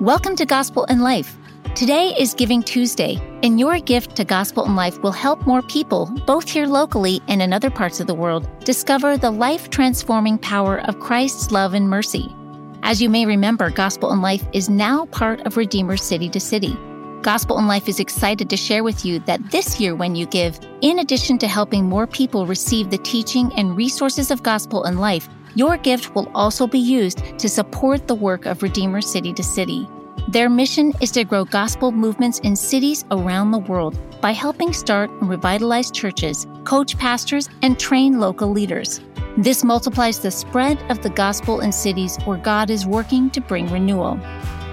Welcome to Gospel in Life. Today is Giving Tuesday, and your gift to Gospel in Life will help more people, both here locally and in other parts of the world, discover the life transforming power of Christ's love and mercy. As you may remember, Gospel in Life is now part of Redeemer City to City. Gospel in Life is excited to share with you that this year, when you give, in addition to helping more people receive the teaching and resources of Gospel in Life, your gift will also be used to support the work of Redeemer City to City. Their mission is to grow gospel movements in cities around the world by helping start and revitalize churches, coach pastors, and train local leaders. This multiplies the spread of the gospel in cities where God is working to bring renewal.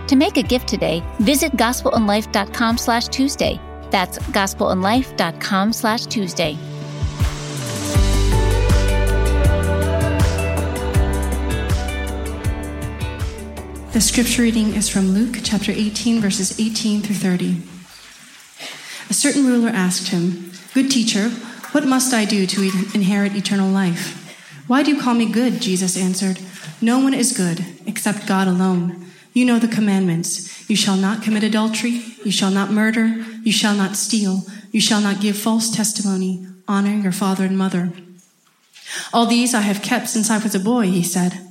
To make a gift today, visit gospelinlife.com slash Tuesday. That's gospelinlife.com slash Tuesday. The scripture reading is from Luke chapter 18, verses 18 through 30. A certain ruler asked him, Good teacher, what must I do to inherit eternal life? Why do you call me good? Jesus answered, No one is good except God alone. You know the commandments. You shall not commit adultery. You shall not murder. You shall not steal. You shall not give false testimony. Honor your father and mother. All these I have kept since I was a boy, he said.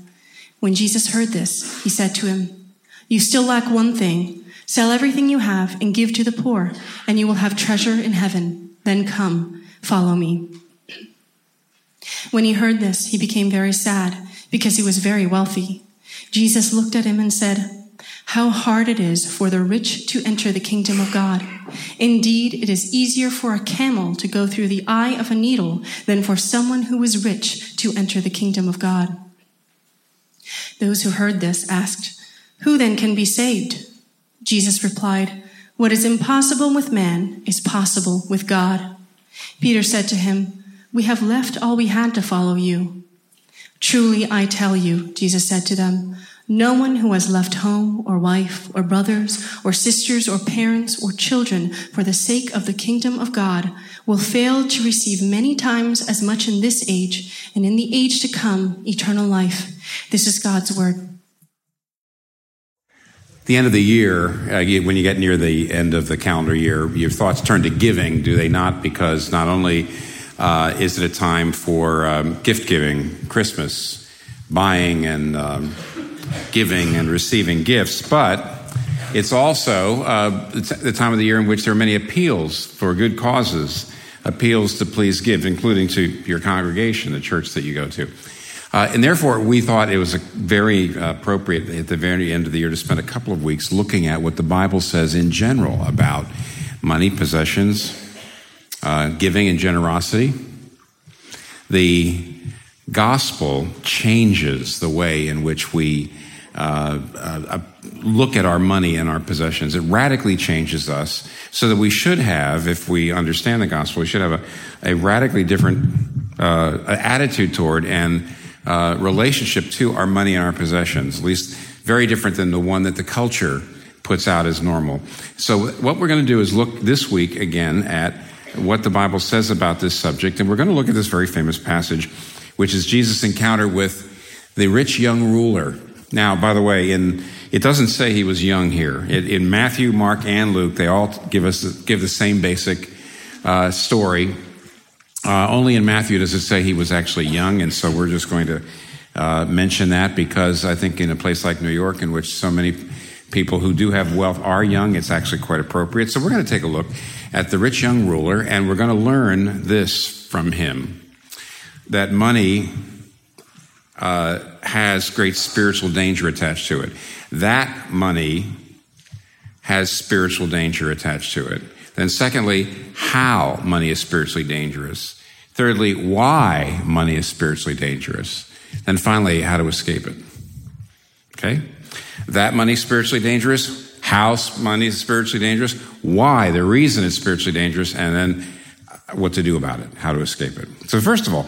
When Jesus heard this, he said to him, You still lack one thing. Sell everything you have and give to the poor, and you will have treasure in heaven. Then come, follow me. When he heard this, he became very sad because he was very wealthy. Jesus looked at him and said, How hard it is for the rich to enter the kingdom of God. Indeed, it is easier for a camel to go through the eye of a needle than for someone who is rich to enter the kingdom of God. Those who heard this asked, Who then can be saved? Jesus replied, What is impossible with man is possible with God. Peter said to him, We have left all we had to follow you. Truly, I tell you, Jesus said to them, no one who has left home or wife or brothers or sisters or parents or children for the sake of the kingdom of God will fail to receive many times as much in this age and in the age to come eternal life. This is God's word. The end of the year, uh, when you get near the end of the calendar year, your thoughts turn to giving, do they not? Because not only uh, is it a time for um, gift giving, Christmas, buying and um, giving and receiving gifts, but it's also uh, the time of the year in which there are many appeals for good causes, appeals to please give, including to your congregation, the church that you go to. Uh, and therefore, we thought it was very uh, appropriate at the very end of the year to spend a couple of weeks looking at what the Bible says in general about money, possessions, uh, giving, and generosity. The gospel changes the way in which we uh, uh, look at our money and our possessions. It radically changes us so that we should have, if we understand the gospel, we should have a, a radically different uh, attitude toward and uh, relationship to our money and our possessions, at least very different than the one that the culture puts out as normal. So, what we're going to do is look this week again at what the Bible says about this subject, and we're going to look at this very famous passage, which is Jesus' encounter with the rich young ruler. Now, by the way, in it doesn't say he was young here. It, in Matthew, Mark, and Luke, they all give us give the same basic uh, story. Uh, only in Matthew does it say he was actually young, and so we're just going to uh, mention that because I think in a place like New York, in which so many people who do have wealth are young, it's actually quite appropriate. So we're going to take a look at the rich young ruler, and we're going to learn this from him that money uh, has great spiritual danger attached to it. That money has spiritual danger attached to it. Then, secondly, how money is spiritually dangerous. Thirdly, why money is spiritually dangerous. Then finally, how to escape it. Okay? That money is spiritually dangerous. How money is spiritually dangerous. Why, the reason it's spiritually dangerous. And then what to do about it, how to escape it. So, first of all,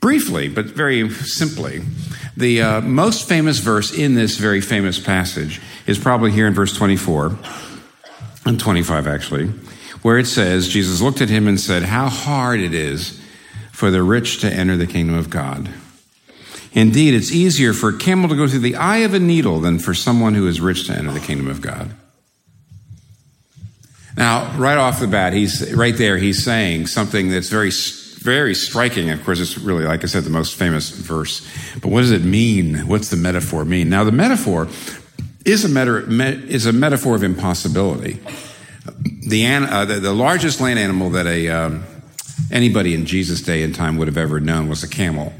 briefly, but very simply, the uh, most famous verse in this very famous passage is probably here in verse 24 and 25, actually where it says, Jesus looked at him and said, How hard it is for the rich to enter the kingdom of God. Indeed, it's easier for a camel to go through the eye of a needle than for someone who is rich to enter the kingdom of God. Now, right off the bat, he's right there, he's saying something that's very, very striking. Of course, it's really, like I said, the most famous verse. But what does it mean? What's the metaphor mean? Now, the metaphor is a, meta, is a metaphor of impossibility. The, uh, the, the, largest land animal that a, um, anybody in Jesus' day and time would have ever known was a camel.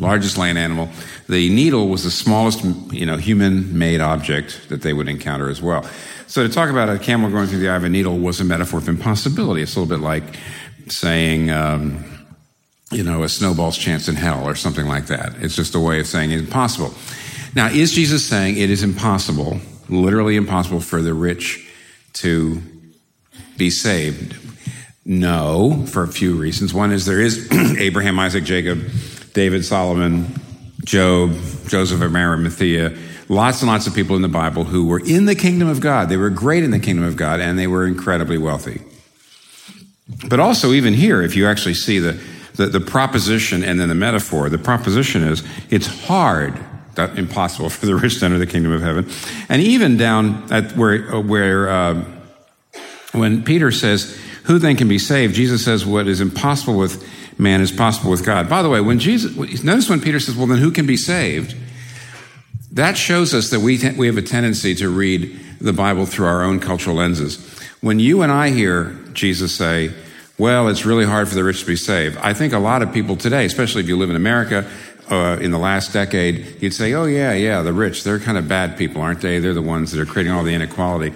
Largest land animal. The needle was the smallest, you know, human-made object that they would encounter as well. So to talk about a camel going through the eye of a needle was a metaphor of impossibility. It's a little bit like saying, um, you know, a snowball's chance in hell or something like that. It's just a way of saying it's impossible. Now, is Jesus saying it is impossible, literally impossible for the rich to be saved? No, for a few reasons. One is there is Abraham, Isaac, Jacob, David, Solomon, Job, Joseph of Arimathea, lots and lots of people in the Bible who were in the kingdom of God. They were great in the kingdom of God and they were incredibly wealthy. But also, even here, if you actually see the, the, the proposition and then the metaphor, the proposition is it's hard that impossible for the rich to enter the kingdom of heaven. And even down at where, where uh, when Peter says, Who then can be saved? Jesus says, What is impossible with man is possible with God. By the way, when Jesus, notice when Peter says, Well, then who can be saved? That shows us that we, we have a tendency to read the Bible through our own cultural lenses. When you and I hear Jesus say, well, it's really hard for the rich to be saved. I think a lot of people today, especially if you live in America, uh, in the last decade, you'd say, oh, yeah, yeah, the rich, they're kind of bad people, aren't they? They're the ones that are creating all the inequality.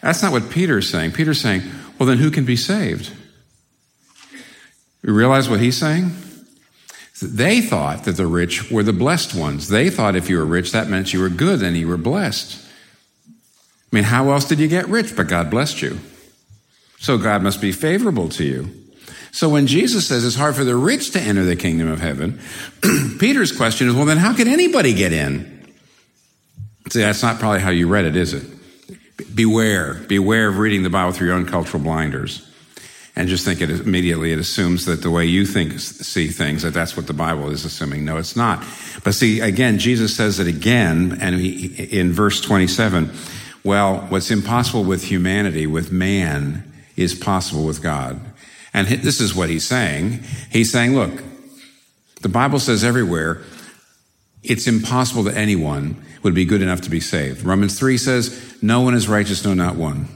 That's not what Peter's saying. Peter's saying, well, then who can be saved? You realize what he's saying? They thought that the rich were the blessed ones. They thought if you were rich, that meant you were good and you were blessed. I mean, how else did you get rich? But God blessed you. So God must be favorable to you. So when Jesus says it's hard for the rich to enter the kingdom of heaven, Peter's question is, well, then how can anybody get in? See, that's not probably how you read it, is it? Beware. Beware of reading the Bible through your own cultural blinders. And just think it immediately, it assumes that the way you think, see things, that that's what the Bible is assuming. No, it's not. But see, again, Jesus says it again, and he, in verse 27, well, what's impossible with humanity, with man, is possible with God. And this is what he's saying. He's saying, look, the Bible says everywhere, it's impossible that anyone would be good enough to be saved. Romans 3 says, no one is righteous, no, not one.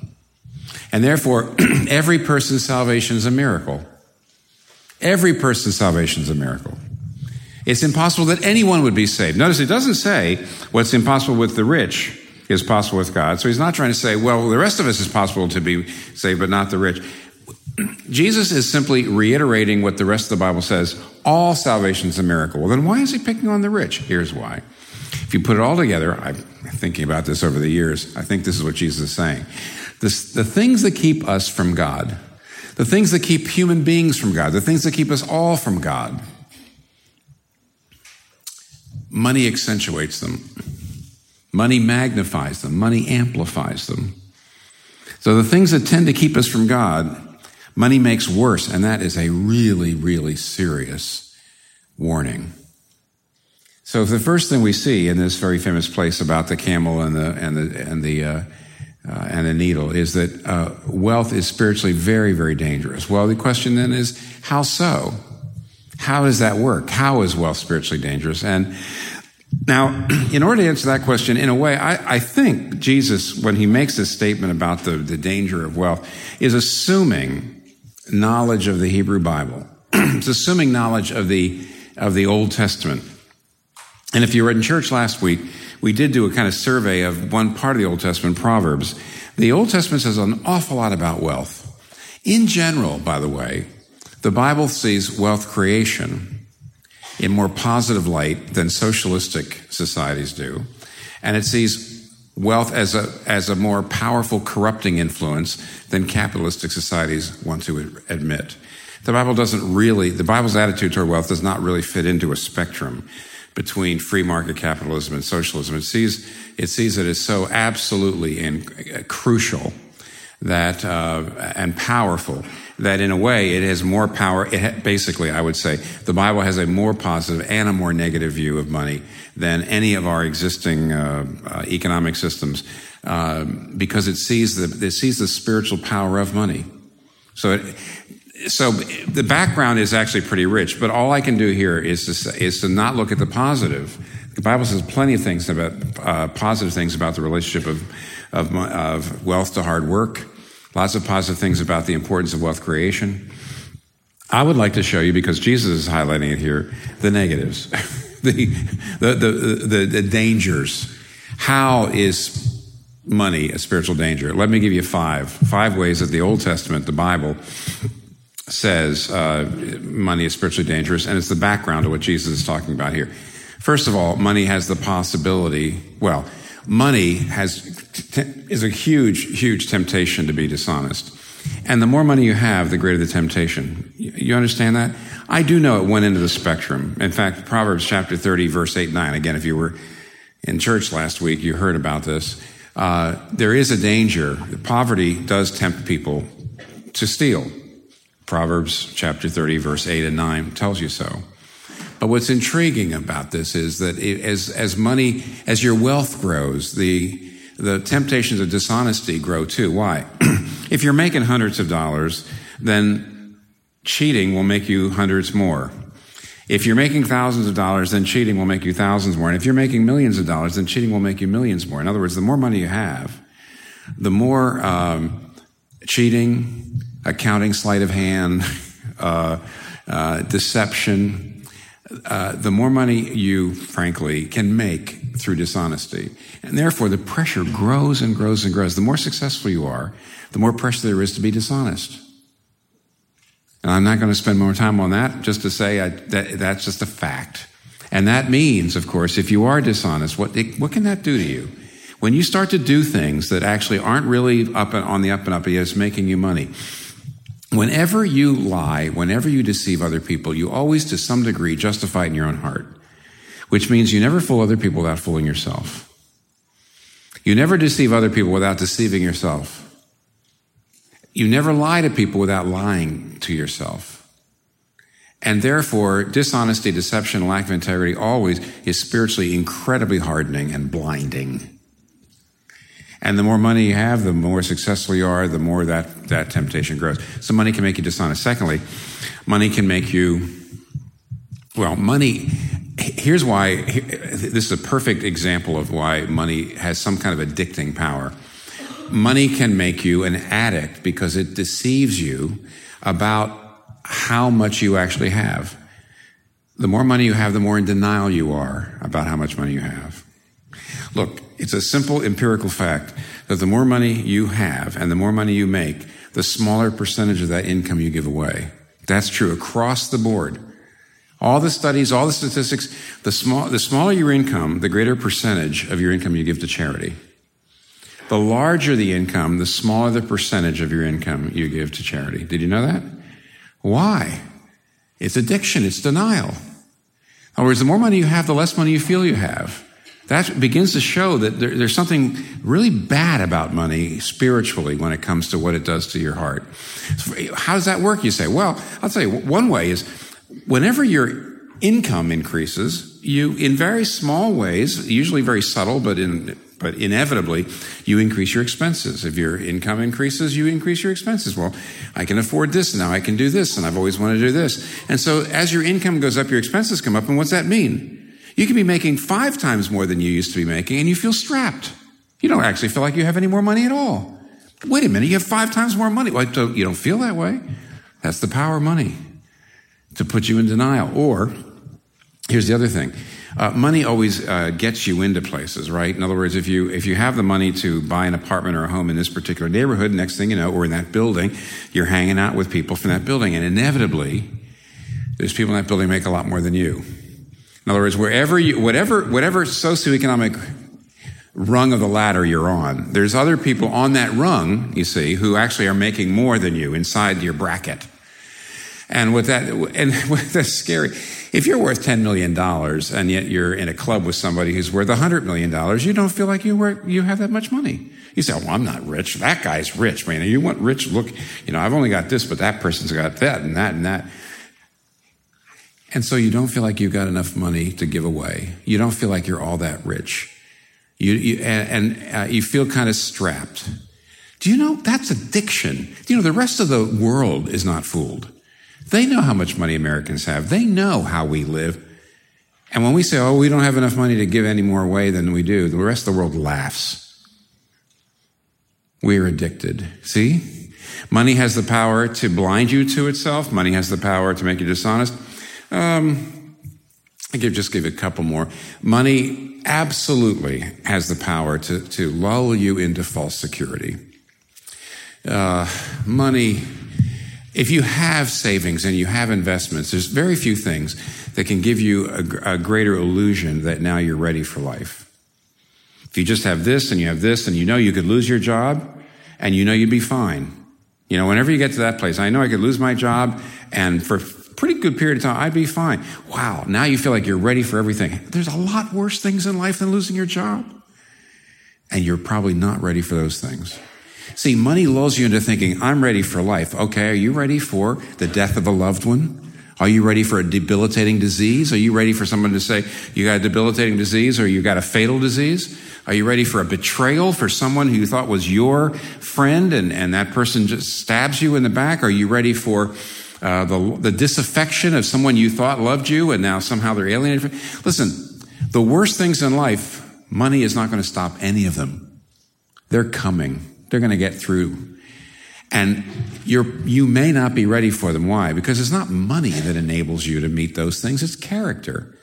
And therefore, every person's salvation is a miracle. Every person's salvation is a miracle. It's impossible that anyone would be saved. Notice it doesn't say what's impossible with the rich is possible with God. So he's not trying to say, well, the rest of us is possible to be saved, but not the rich. Jesus is simply reiterating what the rest of the Bible says all salvation is a miracle. Well, then why is he picking on the rich? Here's why. If you put it all together, I'm thinking about this over the years, I think this is what Jesus is saying. The things that keep us from God, the things that keep human beings from God, the things that keep us all from God, money accentuates them. Money magnifies them. Money amplifies them. So the things that tend to keep us from God, Money makes worse, and that is a really, really serious warning. So the first thing we see in this very famous place about the camel and the and the and the uh, uh, and the needle is that uh, wealth is spiritually very, very dangerous. Well, the question then is, how so? How does that work? How is wealth spiritually dangerous? And now, in order to answer that question, in a way, I, I, think Jesus, when he makes this statement about the, the danger of wealth, is assuming knowledge of the Hebrew Bible. it's assuming knowledge of the, of the Old Testament. And if you were in church last week, we did do a kind of survey of one part of the Old Testament, Proverbs. The Old Testament says an awful lot about wealth. In general, by the way, the Bible sees wealth creation in more positive light than socialistic societies do. And it sees wealth as a, as a more powerful corrupting influence than capitalistic societies want to admit. The Bible doesn't really, the Bible's attitude toward wealth does not really fit into a spectrum between free market capitalism and socialism. It sees, it sees it as so absolutely and crucial that, uh, and powerful that in a way it has more power. It basically, I would say, the Bible has a more positive and a more negative view of money than any of our existing uh, uh, economic systems, uh, because it sees the it sees the spiritual power of money. So, it, so the background is actually pretty rich. But all I can do here is to say, is to not look at the positive. The Bible says plenty of things about uh, positive things about the relationship of, of of wealth to hard work Lots of positive things about the importance of wealth creation. I would like to show you, because Jesus is highlighting it here, the negatives, the, the, the, the, dangers. How is money a spiritual danger? Let me give you five. Five ways that the Old Testament, the Bible, says uh, money is spiritually dangerous, and it's the background of what Jesus is talking about here. First of all, money has the possibility, well, money has, is a huge, huge temptation to be dishonest. And the more money you have, the greater the temptation. You understand that? I do know one end of the spectrum. In fact, Proverbs chapter 30, verse 8 9. Again, if you were in church last week, you heard about this. Uh, there is a danger. Poverty does tempt people to steal. Proverbs chapter 30, verse 8 and 9 tells you so. But what's intriguing about this is that it, as, as money, as your wealth grows, the, the temptations of dishonesty grow too. Why? if you're making hundreds of dollars, then cheating will make you hundreds more. If you're making thousands of dollars, then cheating will make you thousands more. And if you're making millions of dollars, then cheating will make you millions more. In other words, the more money you have, the more um, cheating, accounting sleight of hand, uh, uh, deception, uh, the more money you, frankly, can make through dishonesty. And therefore, the pressure grows and grows and grows. The more successful you are, the more pressure there is to be dishonest. And I'm not going to spend more time on that just to say I, that, that's just a fact. And that means, of course, if you are dishonest, what, what can that do to you? When you start to do things that actually aren't really up and on the up and up, it's making you money, Whenever you lie, whenever you deceive other people, you always, to some degree, justify it in your own heart, which means you never fool other people without fooling yourself. You never deceive other people without deceiving yourself. You never lie to people without lying to yourself. And therefore, dishonesty, deception, lack of integrity always is spiritually incredibly hardening and blinding. And the more money you have, the more successful you are, the more that, that temptation grows. So money can make you dishonest. Secondly, money can make you, well, money, here's why, this is a perfect example of why money has some kind of addicting power. Money can make you an addict because it deceives you about how much you actually have. The more money you have, the more in denial you are about how much money you have. Look, it's a simple empirical fact that the more money you have and the more money you make, the smaller percentage of that income you give away. That's true across the board. All the studies, all the statistics, the, small, the smaller your income, the greater percentage of your income you give to charity. The larger the income, the smaller the percentage of your income you give to charity. Did you know that? Why? It's addiction. It's denial. In other words, the more money you have, the less money you feel you have that begins to show that there, there's something really bad about money spiritually when it comes to what it does to your heart. How does that work? You say, well, I'll tell you, one way is whenever your income increases, you, in very small ways, usually very subtle, but in, but inevitably, you increase your expenses. If your income increases, you increase your expenses. Well, I can afford this now. I can do this, and I've always wanted to do this. And so, as your income goes up, your expenses come up. And what's that mean? You could be making five times more than you used to be making and you feel strapped. You don't actually feel like you have any more money at all. Wait a minute, you have five times more money. Well, you don't feel that way. That's the power of money to put you in denial. Or, here's the other thing. Uh, money always uh, gets you into places, right? In other words, if you if you have the money to buy an apartment or a home in this particular neighborhood, next thing you know, or in that building, you're hanging out with people from that building, and inevitably, there's people in that building make a lot more than you. In other words, wherever you, whatever, whatever socioeconomic rung of the ladder you're on, there's other people on that rung, you see, who actually are making more than you inside your bracket. And with that, and that's scary. If you're worth $10 million and yet you're in a club with somebody who's worth $100 million, you don't feel like you you have that much money. You say, well, I'm not rich. That guy's rich, man. You want rich? Look, you know, I've only got this, but that person's got that and that and that. And so you don't feel like you've got enough money to give away. You don't feel like you're all that rich. You, you and, and uh, you feel kind of strapped. Do you know that's addiction? Do you know the rest of the world is not fooled? They know how much money Americans have. They know how we live. And when we say, oh, we don't have enough money to give any more away than we do, the rest of the world laughs. We are addicted. See? Money has the power to blind you to itself. Money has the power to make you dishonest. Um, I give just give a couple more. Money absolutely has the power to, to lull you into false security. Uh, money, if you have savings and you have investments, there's very few things that can give you a, a greater illusion that now you're ready for life. If you just have this and you have this and you know you could lose your job and you know you'd be fine. You know, whenever you get to that place, I know I could lose my job and for pretty good period of time, I'd be fine. Wow, now you feel like you're ready for everything. There's a lot worse things in life than losing your job. And you're probably not ready for those things. See, money lulls you into thinking, I'm ready for life. Okay, are you ready for the death of a loved one? Are you ready for a debilitating disease? Are you ready for someone to say, you got a debilitating disease or you got a fatal disease? Are you ready for a betrayal for someone who you thought was your friend and, and that person just stabs you in the back? Are you ready for uh, the, the disaffection of someone you thought loved you and now somehow they're alienated. Listen, the worst things in life, money is not going to stop any of them. They're coming. They're going to get through. And you're, you may not be ready for them. Why? Because it's not money that enables you to meet those things. It's character.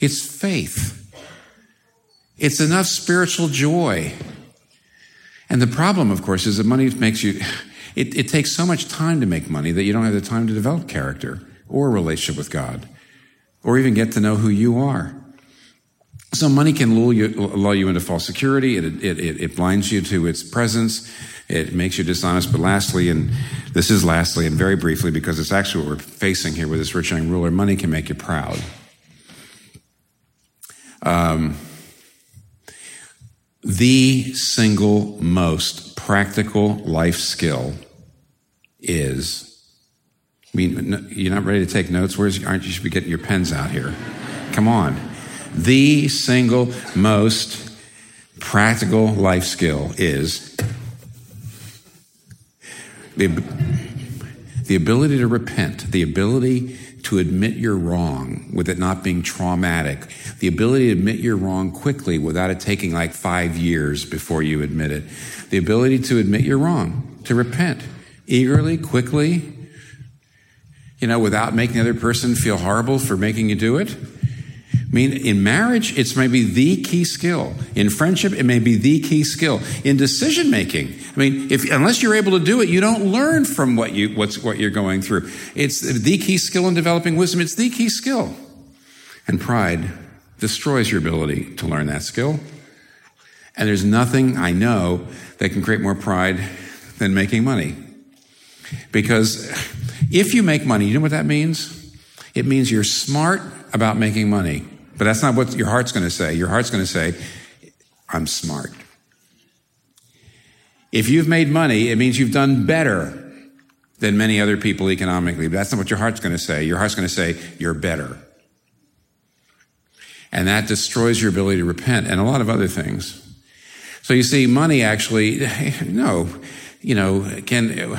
It's faith. It's enough spiritual joy. And the problem, of course, is that money makes you, it, it takes so much time to make money that you don't have the time to develop character or a relationship with God or even get to know who you are. So money can lull you, lull you into false security. It, it, it, it blinds you to its presence. It makes you dishonest. But lastly, and this is lastly and very briefly because it's actually what we're facing here with this rich young ruler, money can make you proud. Um, the single most practical life skill is I mean, you're not ready to take notes? Where's, aren't you should be getting your pens out here? Come on. The single most practical life skill is the, the ability to repent, the ability to admit you're wrong with it not being traumatic, the ability to admit you're wrong quickly without it taking like five years before you admit it, the ability to admit you're wrong, to repent eagerly, quickly, you know, without making the other person feel horrible for making you do it. I mean, in marriage, it's maybe the key skill. In friendship, it may be the key skill. In decision making, I mean, if unless you're able to do it, you don't learn from what you what's what you're going through. It's the key skill in developing wisdom. It's the key skill. And pride destroys your ability to learn that skill. And there's nothing I know that can create more pride than making money. Because if you make money, you know what that means? It means you're smart about making money. But that's not what your heart's going to say. Your heart's going to say, I'm smart. If you've made money, it means you've done better than many other people economically. But that's not what your heart's going to say. Your heart's going to say, you're better. And that destroys your ability to repent and a lot of other things. So you see, money actually, no, you know, can,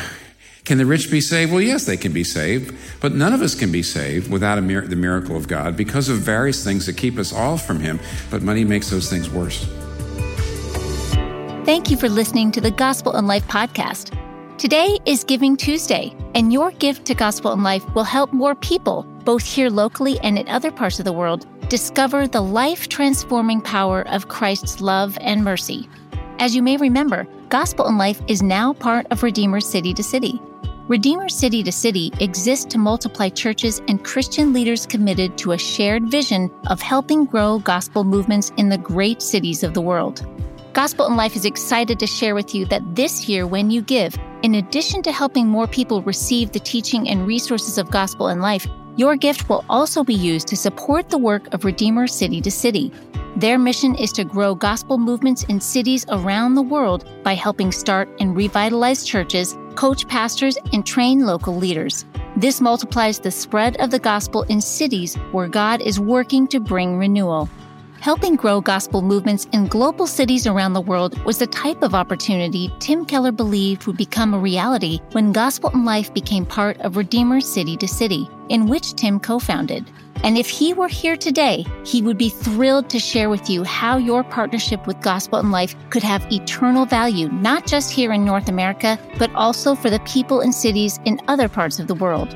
can the rich be saved? Well, yes, they can be saved, but none of us can be saved without mir- the miracle of God because of various things that keep us all from Him, but money makes those things worse. Thank you for listening to the Gospel in Life podcast. Today is Giving Tuesday, and your gift to Gospel in Life will help more people, both here locally and in other parts of the world, discover the life transforming power of Christ's love and mercy. As you may remember, Gospel in Life is now part of Redeemer City to City. Redeemer City to City exists to multiply churches and Christian leaders committed to a shared vision of helping grow gospel movements in the great cities of the world. Gospel in Life is excited to share with you that this year, when you give, In addition to helping more people receive the teaching and resources of gospel in life, your gift will also be used to support the work of Redeemer City to City. Their mission is to grow gospel movements in cities around the world by helping start and revitalize churches, coach pastors, and train local leaders. This multiplies the spread of the gospel in cities where God is working to bring renewal. Helping grow gospel movements in global cities around the world was the type of opportunity Tim Keller believed would become a reality when Gospel in Life became part of Redeemer City to City, in which Tim co founded. And if he were here today, he would be thrilled to share with you how your partnership with Gospel in Life could have eternal value, not just here in North America, but also for the people and cities in other parts of the world.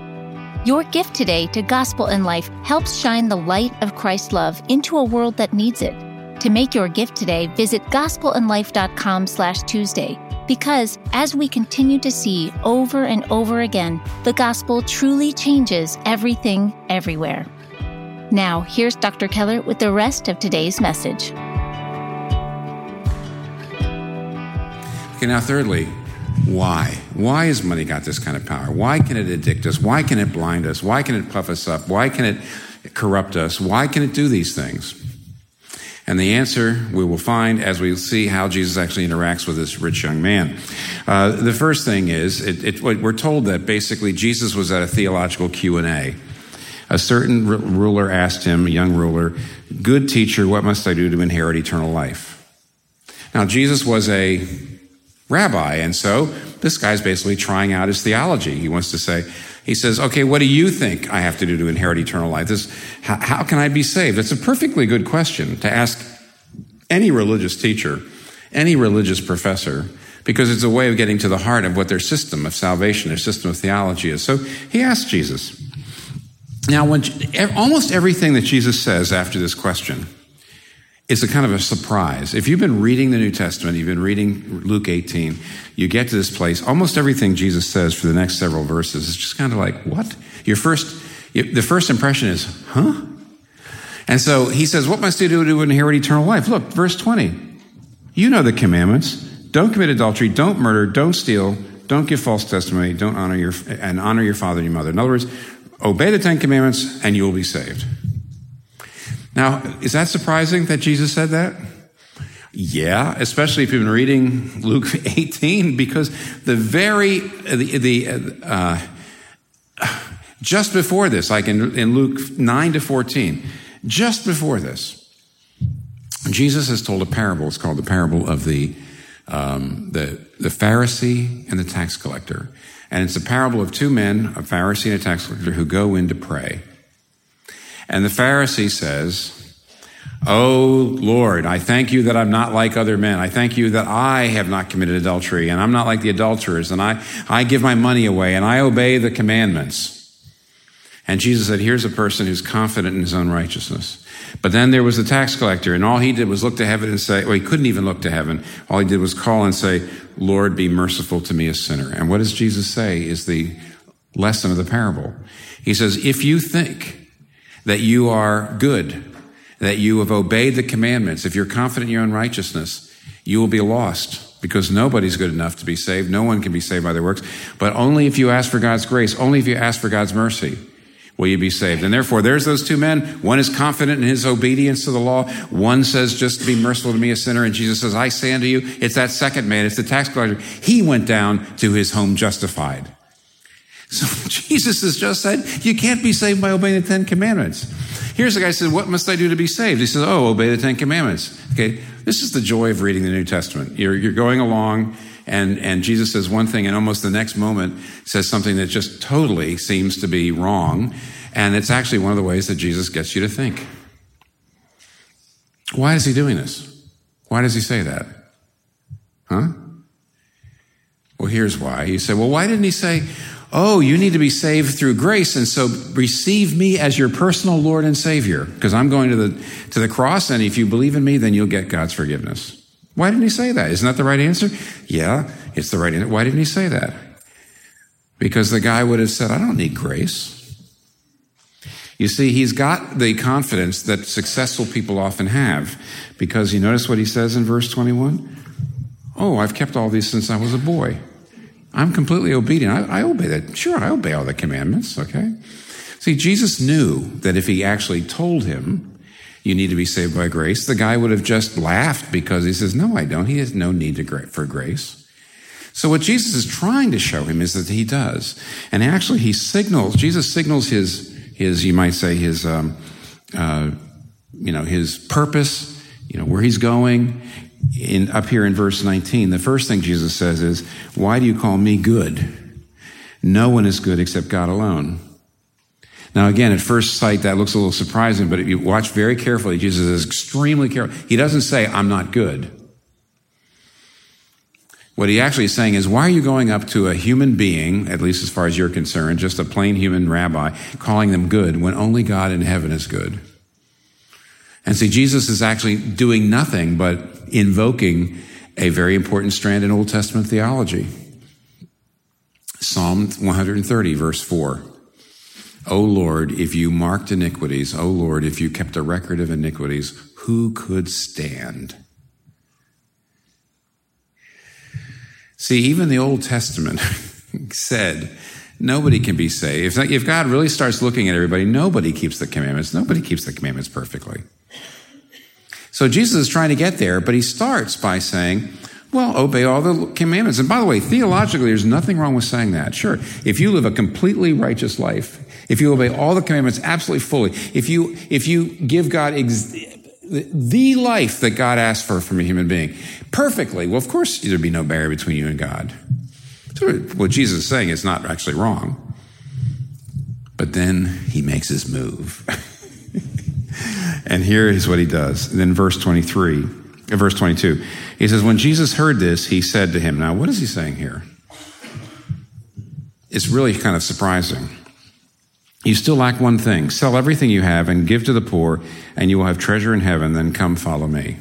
Your gift today to Gospel in Life helps shine the light of Christ's love into a world that needs it. To make your gift today, visit gospelinlife.com slash Tuesday. Because as we continue to see over and over again, the gospel truly changes everything everywhere. Now, here's Dr. Keller with the rest of today's message. Okay, now, thirdly, why? Why has money got this kind of power? Why can it addict us? Why can it blind us? Why can it puff us up? Why can it corrupt us? Why can it do these things? And the answer we will find as we see how Jesus actually interacts with this rich young man. Uh, the first thing is, it, it, we're told that basically Jesus was at a theological Q and A. A certain ruler asked him, a young ruler, "Good teacher, what must I do to inherit eternal life?" Now Jesus was a rabbi. And so this guy's basically trying out his theology. He wants to say, he says, okay, what do you think I have to do to inherit eternal life? This, how, how can I be saved? It's a perfectly good question to ask any religious teacher, any religious professor, because it's a way of getting to the heart of what their system of salvation, their system of theology is. So he asked Jesus. Now, when almost everything that Jesus says after this question is a kind of a surprise. If you've been reading the New Testament, you've been reading Luke 18, you get to this place, almost everything Jesus says for the next several verses is just kind of like, what? Your first, the first impression is, huh? And so he says, what must I do to inherit eternal life? Look, verse 20. You know the commandments. Don't commit adultery, don't murder, don't steal, don't give false testimony, don't honor your, and honor your father and your mother. In other words, obey the Ten Commandments and you will be saved. Now, is that surprising that Jesus said that? Yeah, especially if you've been reading Luke 18, because the very, the, the uh, just before this, like in, in Luke 9 to 14, just before this, Jesus has told a parable. It's called the parable of the, um, the, the Pharisee and the tax collector. And it's a parable of two men, a Pharisee and a tax collector, who go in to pray. And the Pharisee says, Oh Lord, I thank you that I'm not like other men. I thank you that I have not committed adultery and I'm not like the adulterers and I, I give my money away and I obey the commandments. And Jesus said, here's a person who's confident in his own righteousness. But then there was the tax collector and all he did was look to heaven and say, well, he couldn't even look to heaven. All he did was call and say, Lord, be merciful to me, a sinner. And what does Jesus say is the lesson of the parable? He says, if you think that you are good, that you have obeyed the commandments, if you're confident in your own righteousness, you will be lost because nobody's good enough to be saved. No one can be saved by their works, but only if you ask for God's grace, only if you ask for God's mercy will you be saved. And therefore, there's those two men. One is confident in his obedience to the law. One says, just be merciful to me, a sinner. And Jesus says, I say unto you, it's that second man. It's the tax collector. He went down to his home justified. So Jesus has just said, you can't be saved by obeying the Ten Commandments. Here's the guy says, What must I do to be saved? He says, Oh, obey the Ten Commandments. Okay, this is the joy of reading the New Testament. You're, you're going along, and, and Jesus says one thing, and almost the next moment says something that just totally seems to be wrong. And it's actually one of the ways that Jesus gets you to think. Why is he doing this? Why does he say that? Huh? Well, here's why. He said, Well, why didn't he say, Oh, you need to be saved through grace, and so receive me as your personal Lord and Savior, because I'm going to the, to the cross, and if you believe in me, then you'll get God's forgiveness. Why didn't he say that? Isn't that the right answer? Yeah, it's the right answer. Why didn't he say that? Because the guy would have said, I don't need grace. You see, he's got the confidence that successful people often have, because you notice what he says in verse 21? Oh, I've kept all these since I was a boy. I'm completely obedient. I, I obey that. Sure, I obey all the commandments, okay? See, Jesus knew that if he actually told him, you need to be saved by grace, the guy would have just laughed because he says, no, I don't. He has no need for grace. So what Jesus is trying to show him is that he does. And actually he signals, Jesus signals his, his, you might say his, um, uh, you know, his purpose, you know, where he's going. In, up here in verse 19, the first thing Jesus says is, why do you call me good? No one is good except God alone. Now, again, at first sight, that looks a little surprising, but if you watch very carefully, Jesus is extremely careful. He doesn't say, I'm not good. What he actually is saying is, why are you going up to a human being, at least as far as you're concerned, just a plain human rabbi, calling them good when only God in heaven is good? And see, Jesus is actually doing nothing but invoking a very important strand in Old Testament theology. Psalm 130, verse 4. O Lord, if you marked iniquities, O Lord, if you kept a record of iniquities, who could stand? See, even the Old Testament said nobody can be saved. If God really starts looking at everybody, nobody keeps the commandments. Nobody keeps the commandments perfectly. So Jesus is trying to get there, but he starts by saying, well, obey all the commandments. And by the way, theologically, there's nothing wrong with saying that. Sure, if you live a completely righteous life, if you obey all the commandments absolutely fully, if you, if you give God ex- the life that God asked for from a human being perfectly, well, of course, there'd be no barrier between you and God. So what Jesus is saying is not actually wrong. But then he makes his move. and here is what he does. And then verse 23, uh, verse 22, he says, When Jesus heard this, he said to him, Now, what is he saying here? It's really kind of surprising. You still lack one thing. Sell everything you have and give to the poor, and you will have treasure in heaven. Then come follow me.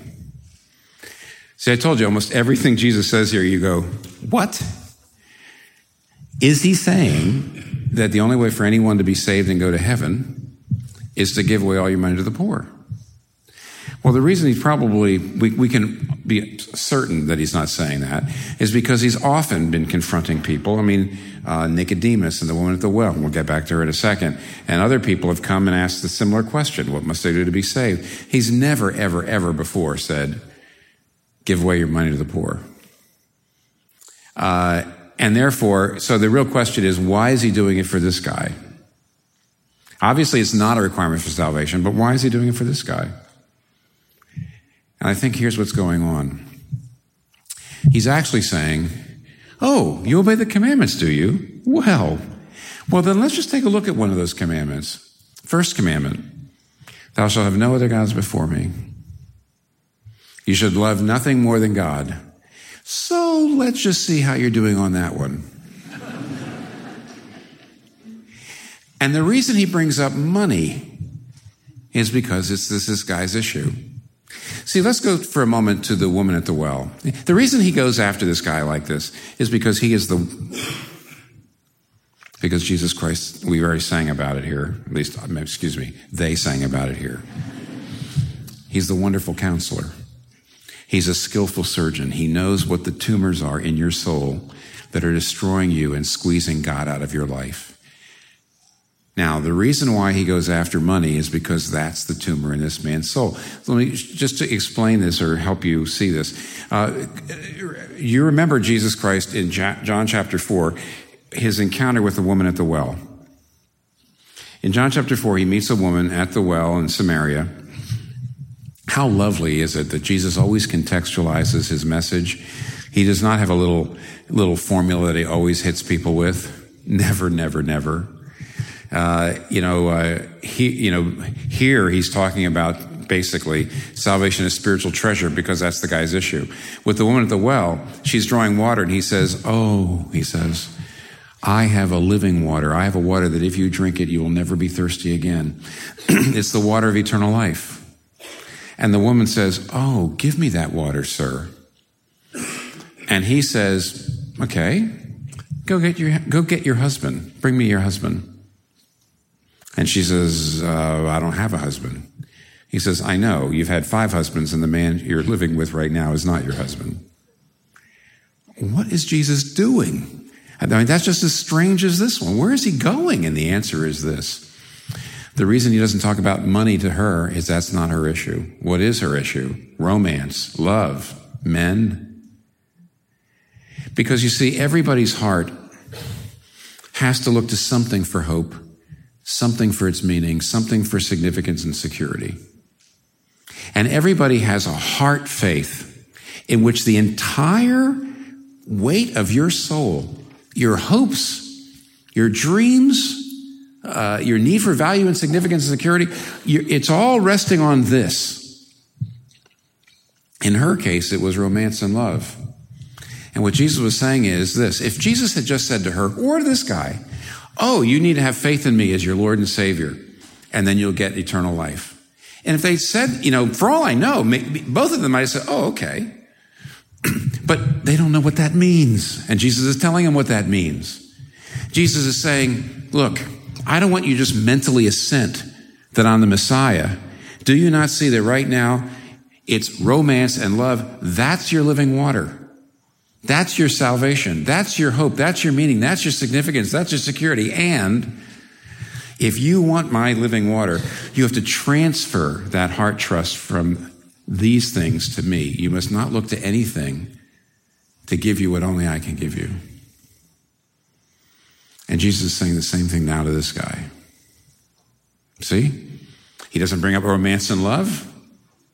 See, I told you almost everything Jesus says here, you go, what? Is he saying that the only way for anyone to be saved and go to heaven is to give away all your money to the poor? Well, the reason he's probably, we, we can be certain that he's not saying that, is because he's often been confronting people. I mean, uh, Nicodemus and the woman at the well, we'll get back to her in a second, and other people have come and asked the similar question What must I do to be saved? He's never, ever, ever before said, Give away your money to the poor. Uh, and therefore, so the real question is, why is he doing it for this guy? Obviously, it's not a requirement for salvation, but why is he doing it for this guy? And I think here's what's going on. He's actually saying, Oh, you obey the commandments, do you? Well, well, then let's just take a look at one of those commandments. First commandment Thou shalt have no other gods before me. You should love nothing more than God. So let's just see how you're doing on that one. and the reason he brings up money is because it's this, this guy's issue. See, let's go for a moment to the woman at the well. The reason he goes after this guy like this is because he is the because Jesus Christ, we already sang about it here. At least, um, excuse me, they sang about it here. He's the wonderful counselor. He's a skillful surgeon. He knows what the tumors are in your soul that are destroying you and squeezing God out of your life. Now, the reason why he goes after money is because that's the tumor in this man's soul. Let me just to explain this or help you see this. Uh, you remember Jesus Christ in John chapter 4, his encounter with the woman at the well. In John chapter 4, he meets a woman at the well in Samaria. How lovely is it that Jesus always contextualizes his message? He does not have a little, little formula that he always hits people with. Never, never, never. Uh, you know, uh, he, you know, here he's talking about basically salvation is spiritual treasure because that's the guy's issue. With the woman at the well, she's drawing water and he says, Oh, he says, I have a living water. I have a water that if you drink it, you will never be thirsty again. it's the water of eternal life. And the woman says, Oh, give me that water, sir. And he says, Okay, go get your, go get your husband. Bring me your husband. And she says, uh, I don't have a husband. He says, I know. You've had five husbands, and the man you're living with right now is not your husband. What is Jesus doing? I mean, that's just as strange as this one. Where is he going? And the answer is this. The reason he doesn't talk about money to her is that's not her issue. What is her issue? Romance, love, men. Because you see, everybody's heart has to look to something for hope, something for its meaning, something for significance and security. And everybody has a heart faith in which the entire weight of your soul, your hopes, your dreams, uh, your need for value and significance and security, it's all resting on this. In her case, it was romance and love. And what Jesus was saying is this if Jesus had just said to her or this guy, Oh, you need to have faith in me as your Lord and Savior, and then you'll get eternal life. And if they said, you know, for all I know, both of them might have said, Oh, okay. but they don't know what that means. And Jesus is telling them what that means. Jesus is saying, Look, I don't want you just mentally assent that I'm the Messiah. Do you not see that right now it's romance and love? That's your living water. That's your salvation. That's your hope. That's your meaning. That's your significance. That's your security. And if you want my living water, you have to transfer that heart trust from these things to me. You must not look to anything to give you what only I can give you. And Jesus is saying the same thing now to this guy. See? He doesn't bring up romance and love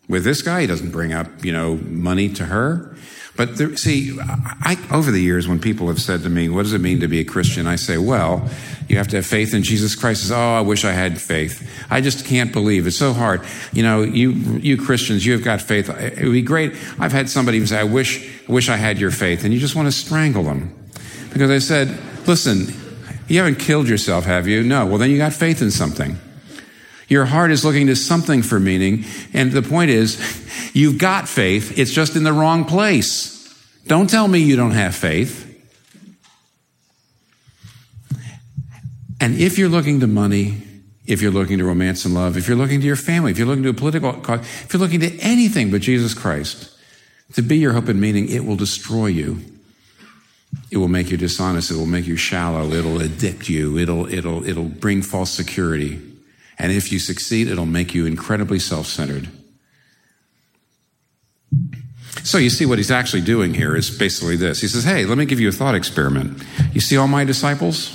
with this guy. He doesn't bring up, you know, money to her. But there, see, I, over the years, when people have said to me, what does it mean to be a Christian? I say, well, you have to have faith in Jesus Christ. Says, oh, I wish I had faith. I just can't believe. It's so hard. You know, you, you Christians, you have got faith. It would be great. I've had somebody say, I wish, I wish I had your faith. And you just want to strangle them. Because I said, listen, you haven't killed yourself, have you? No. Well, then you got faith in something. Your heart is looking to something for meaning. And the point is, you've got faith. It's just in the wrong place. Don't tell me you don't have faith. And if you're looking to money, if you're looking to romance and love, if you're looking to your family, if you're looking to a political cause, if you're looking to anything but Jesus Christ to be your hope and meaning, it will destroy you. It will make you dishonest. It will make you shallow. It'll addict you. It'll, it'll, it'll bring false security. And if you succeed, it'll make you incredibly self-centered. So you see what he's actually doing here is basically this. He says, Hey, let me give you a thought experiment. You see all my disciples?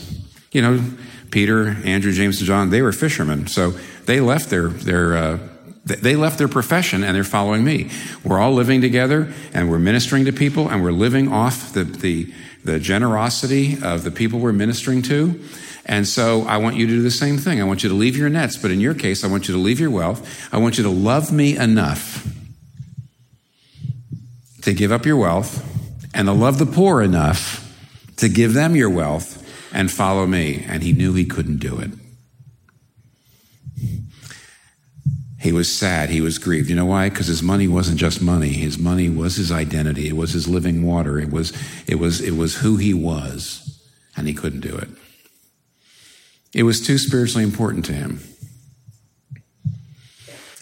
You know, Peter, Andrew, James, and John, they were fishermen. So they left their, their, uh, they left their profession and they're following me. We're all living together and we're ministering to people and we're living off the, the, the generosity of the people we're ministering to. And so I want you to do the same thing. I want you to leave your nets, but in your case, I want you to leave your wealth. I want you to love me enough to give up your wealth and to love the poor enough to give them your wealth and follow me. And he knew he couldn't do it. He was sad. He was grieved. You know why? Because his money wasn't just money. His money was his identity. It was his living water. It was, it was, it was who he was. And he couldn't do it. It was too spiritually important to him.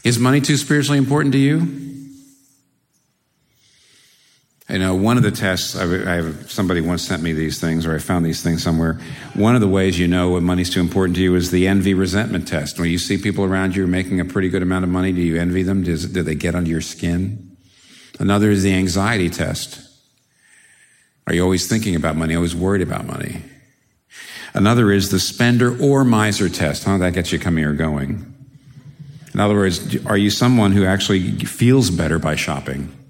Is money too spiritually important to you? You know, one of the tests, I, have, somebody once sent me these things, or I found these things somewhere. One of the ways you know when money's too important to you is the envy resentment test. When you see people around you making a pretty good amount of money, do you envy them? Does, do they get under your skin? Another is the anxiety test. Are you always thinking about money, always worried about money? Another is the spender or miser test. Huh? That gets you coming or going. In other words, are you someone who actually feels better by shopping?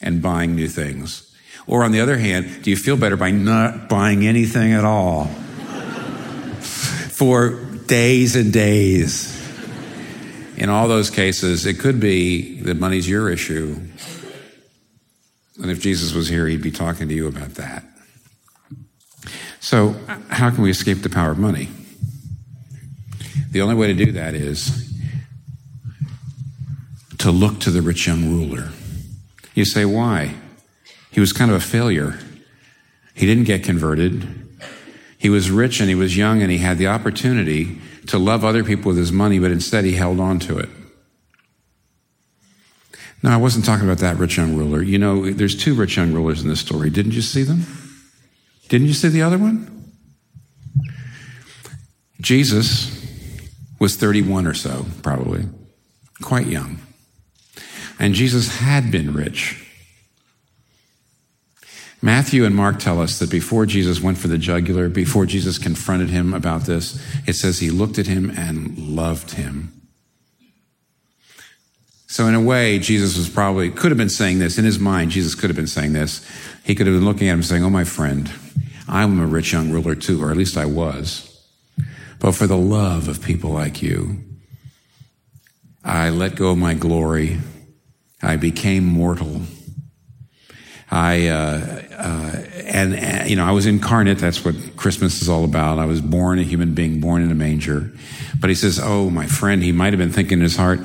And buying new things? Or on the other hand, do you feel better by not buying anything at all for days and days? In all those cases, it could be that money's your issue. And if Jesus was here, he'd be talking to you about that. So, how can we escape the power of money? The only way to do that is to look to the rich young ruler. You say, why? He was kind of a failure. He didn't get converted. He was rich and he was young and he had the opportunity to love other people with his money, but instead he held on to it. No, I wasn't talking about that rich young ruler. You know, there's two rich young rulers in this story. Didn't you see them? Didn't you see the other one? Jesus was 31 or so, probably, quite young. And Jesus had been rich. Matthew and Mark tell us that before Jesus went for the jugular, before Jesus confronted him about this, it says he looked at him and loved him. So, in a way, Jesus was probably, could have been saying this in his mind. Jesus could have been saying this. He could have been looking at him saying, Oh, my friend, I'm a rich young ruler too, or at least I was. But for the love of people like you, I let go of my glory. I became mortal I, uh, uh, and, and, uh, you know, I was incarnate. That's what Christmas is all about. I was born a human being, born in a manger. But he says, Oh, my friend, he might have been thinking in his heart,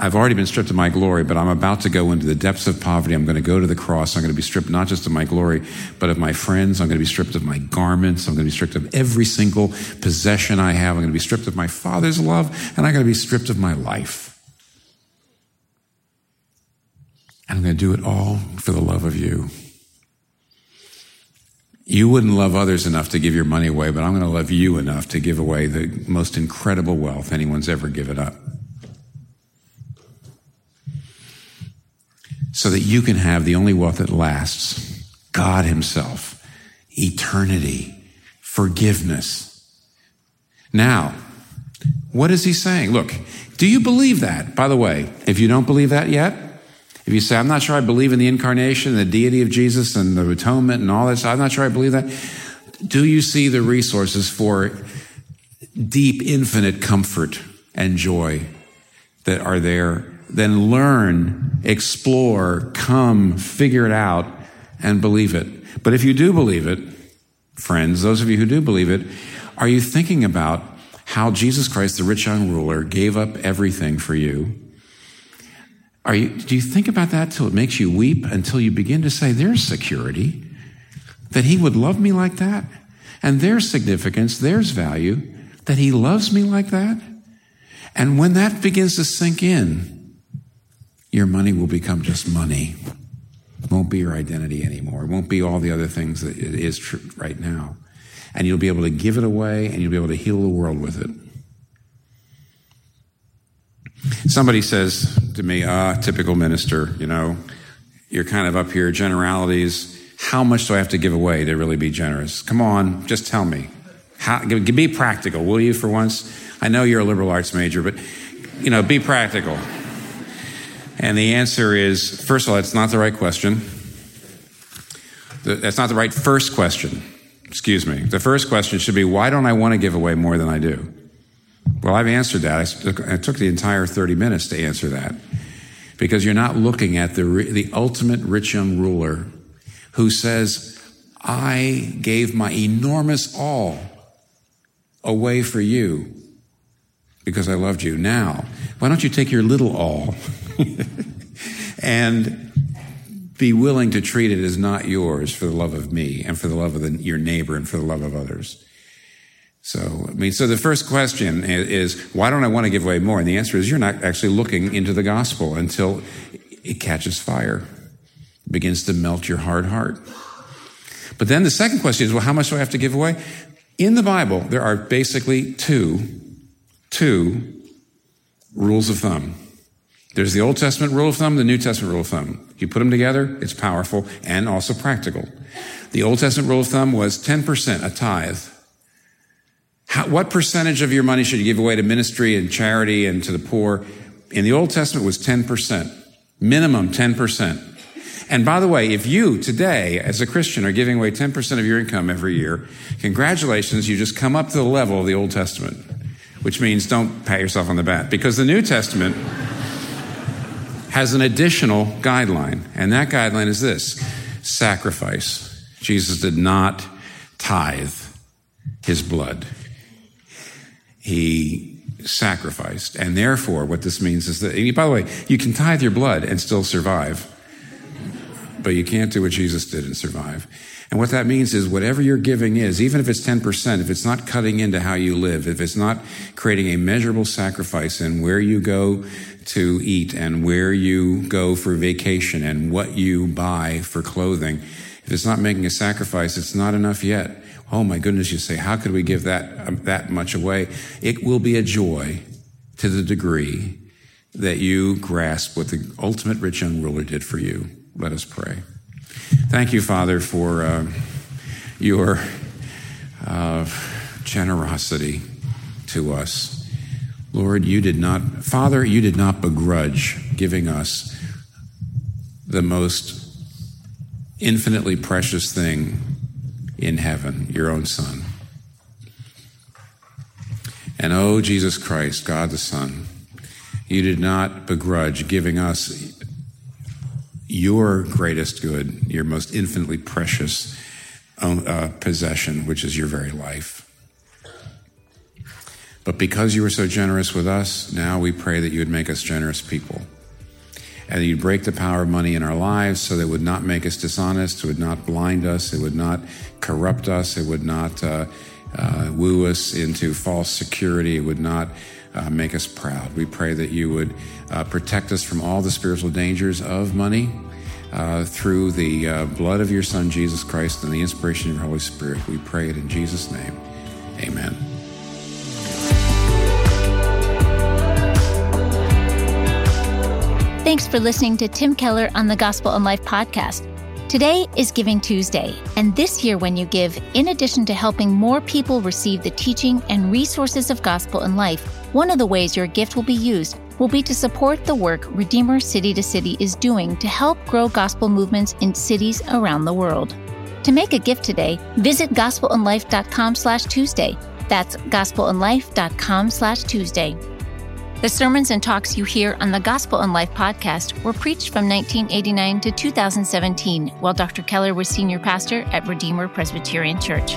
I've already been stripped of my glory, but I'm about to go into the depths of poverty. I'm going to go to the cross. I'm going to be stripped not just of my glory, but of my friends. I'm going to be stripped of my garments. I'm going to be stripped of every single possession I have. I'm going to be stripped of my father's love, and I'm going to be stripped of my life. And I'm going to do it all for the love of you. You wouldn't love others enough to give your money away, but I'm going to love you enough to give away the most incredible wealth anyone's ever given up. So that you can have the only wealth that lasts God Himself, eternity, forgiveness. Now, what is He saying? Look, do you believe that? By the way, if you don't believe that yet, if you say, I'm not sure I believe in the incarnation the deity of Jesus and the atonement and all this, I'm not sure I believe that. Do you see the resources for deep, infinite comfort and joy that are there? Then learn, explore, come, figure it out, and believe it. But if you do believe it, friends, those of you who do believe it, are you thinking about how Jesus Christ, the rich young ruler, gave up everything for you? Are you, do you think about that till it makes you weep until you begin to say, there's security, that he would love me like that? And there's significance, there's value, that he loves me like that? And when that begins to sink in, your money will become just money. It won't be your identity anymore. It won't be all the other things that it is right now. And you'll be able to give it away and you'll be able to heal the world with it. Somebody says to me, ah, typical minister, you know, you're kind of up here, generalities. How much do I have to give away to really be generous? Come on, just tell me. How, be practical, will you, for once? I know you're a liberal arts major, but, you know, be practical. And the answer is first of all, it's not the right question. That's not the right first question. Excuse me. The first question should be why don't I want to give away more than I do? Well, I've answered that. I took, I took, the entire 30 minutes to answer that because you're not looking at the, the ultimate rich young ruler who says, I gave my enormous all away for you because I loved you. Now, why don't you take your little all and be willing to treat it as not yours for the love of me and for the love of the, your neighbor and for the love of others? So, I mean, so the first question is, why don't I want to give away more? And the answer is, you're not actually looking into the gospel until it catches fire, begins to melt your hard heart. But then the second question is, well, how much do I have to give away? In the Bible, there are basically two, two rules of thumb. There's the Old Testament rule of thumb, the New Testament rule of thumb. You put them together, it's powerful and also practical. The Old Testament rule of thumb was 10%, a tithe. How, what percentage of your money should you give away to ministry and charity and to the poor? In the Old Testament was 10%, minimum 10%. And by the way, if you today, as a Christian, are giving away 10% of your income every year, congratulations, you just come up to the level of the Old Testament, which means don't pat yourself on the back because the New Testament has an additional guideline, and that guideline is this sacrifice. Jesus did not tithe his blood he sacrificed. And therefore, what this means is that, by the way, you can tithe your blood and still survive, but you can't do what Jesus did and survive. And what that means is whatever your giving is, even if it's 10%, if it's not cutting into how you live, if it's not creating a measurable sacrifice in where you go to eat and where you go for vacation and what you buy for clothing, If it's not making a sacrifice, it's not enough yet. Oh my goodness, you say, how could we give that, um, that much away? It will be a joy to the degree that you grasp what the ultimate rich young ruler did for you. Let us pray. Thank you, Father, for uh, your uh, generosity to us. Lord, you did not, Father, you did not begrudge giving us the most infinitely precious thing in heaven, your own Son. And oh, Jesus Christ, God the Son, you did not begrudge giving us your greatest good, your most infinitely precious uh, possession, which is your very life. But because you were so generous with us, now we pray that you would make us generous people. And you'd break the power of money in our lives so that it would not make us dishonest, it would not blind us, it would not corrupt us, it would not uh, uh, woo us into false security, it would not uh, make us proud. We pray that you would uh, protect us from all the spiritual dangers of money uh, through the uh, blood of your Son, Jesus Christ, and the inspiration of your Holy Spirit. We pray it in Jesus' name. Amen. Thanks for listening to Tim Keller on the Gospel in Life podcast. Today is Giving Tuesday, and this year, when you give, in addition to helping more people receive the teaching and resources of gospel in life, one of the ways your gift will be used will be to support the work Redeemer City to City is doing to help grow gospel movements in cities around the world. To make a gift today, visit gospelinlife.com slash Tuesday. That's gospelinlife.com slash Tuesday. The sermons and talks you hear on the Gospel in Life podcast were preached from 1989 to 2017 while Dr. Keller was senior pastor at Redeemer Presbyterian Church.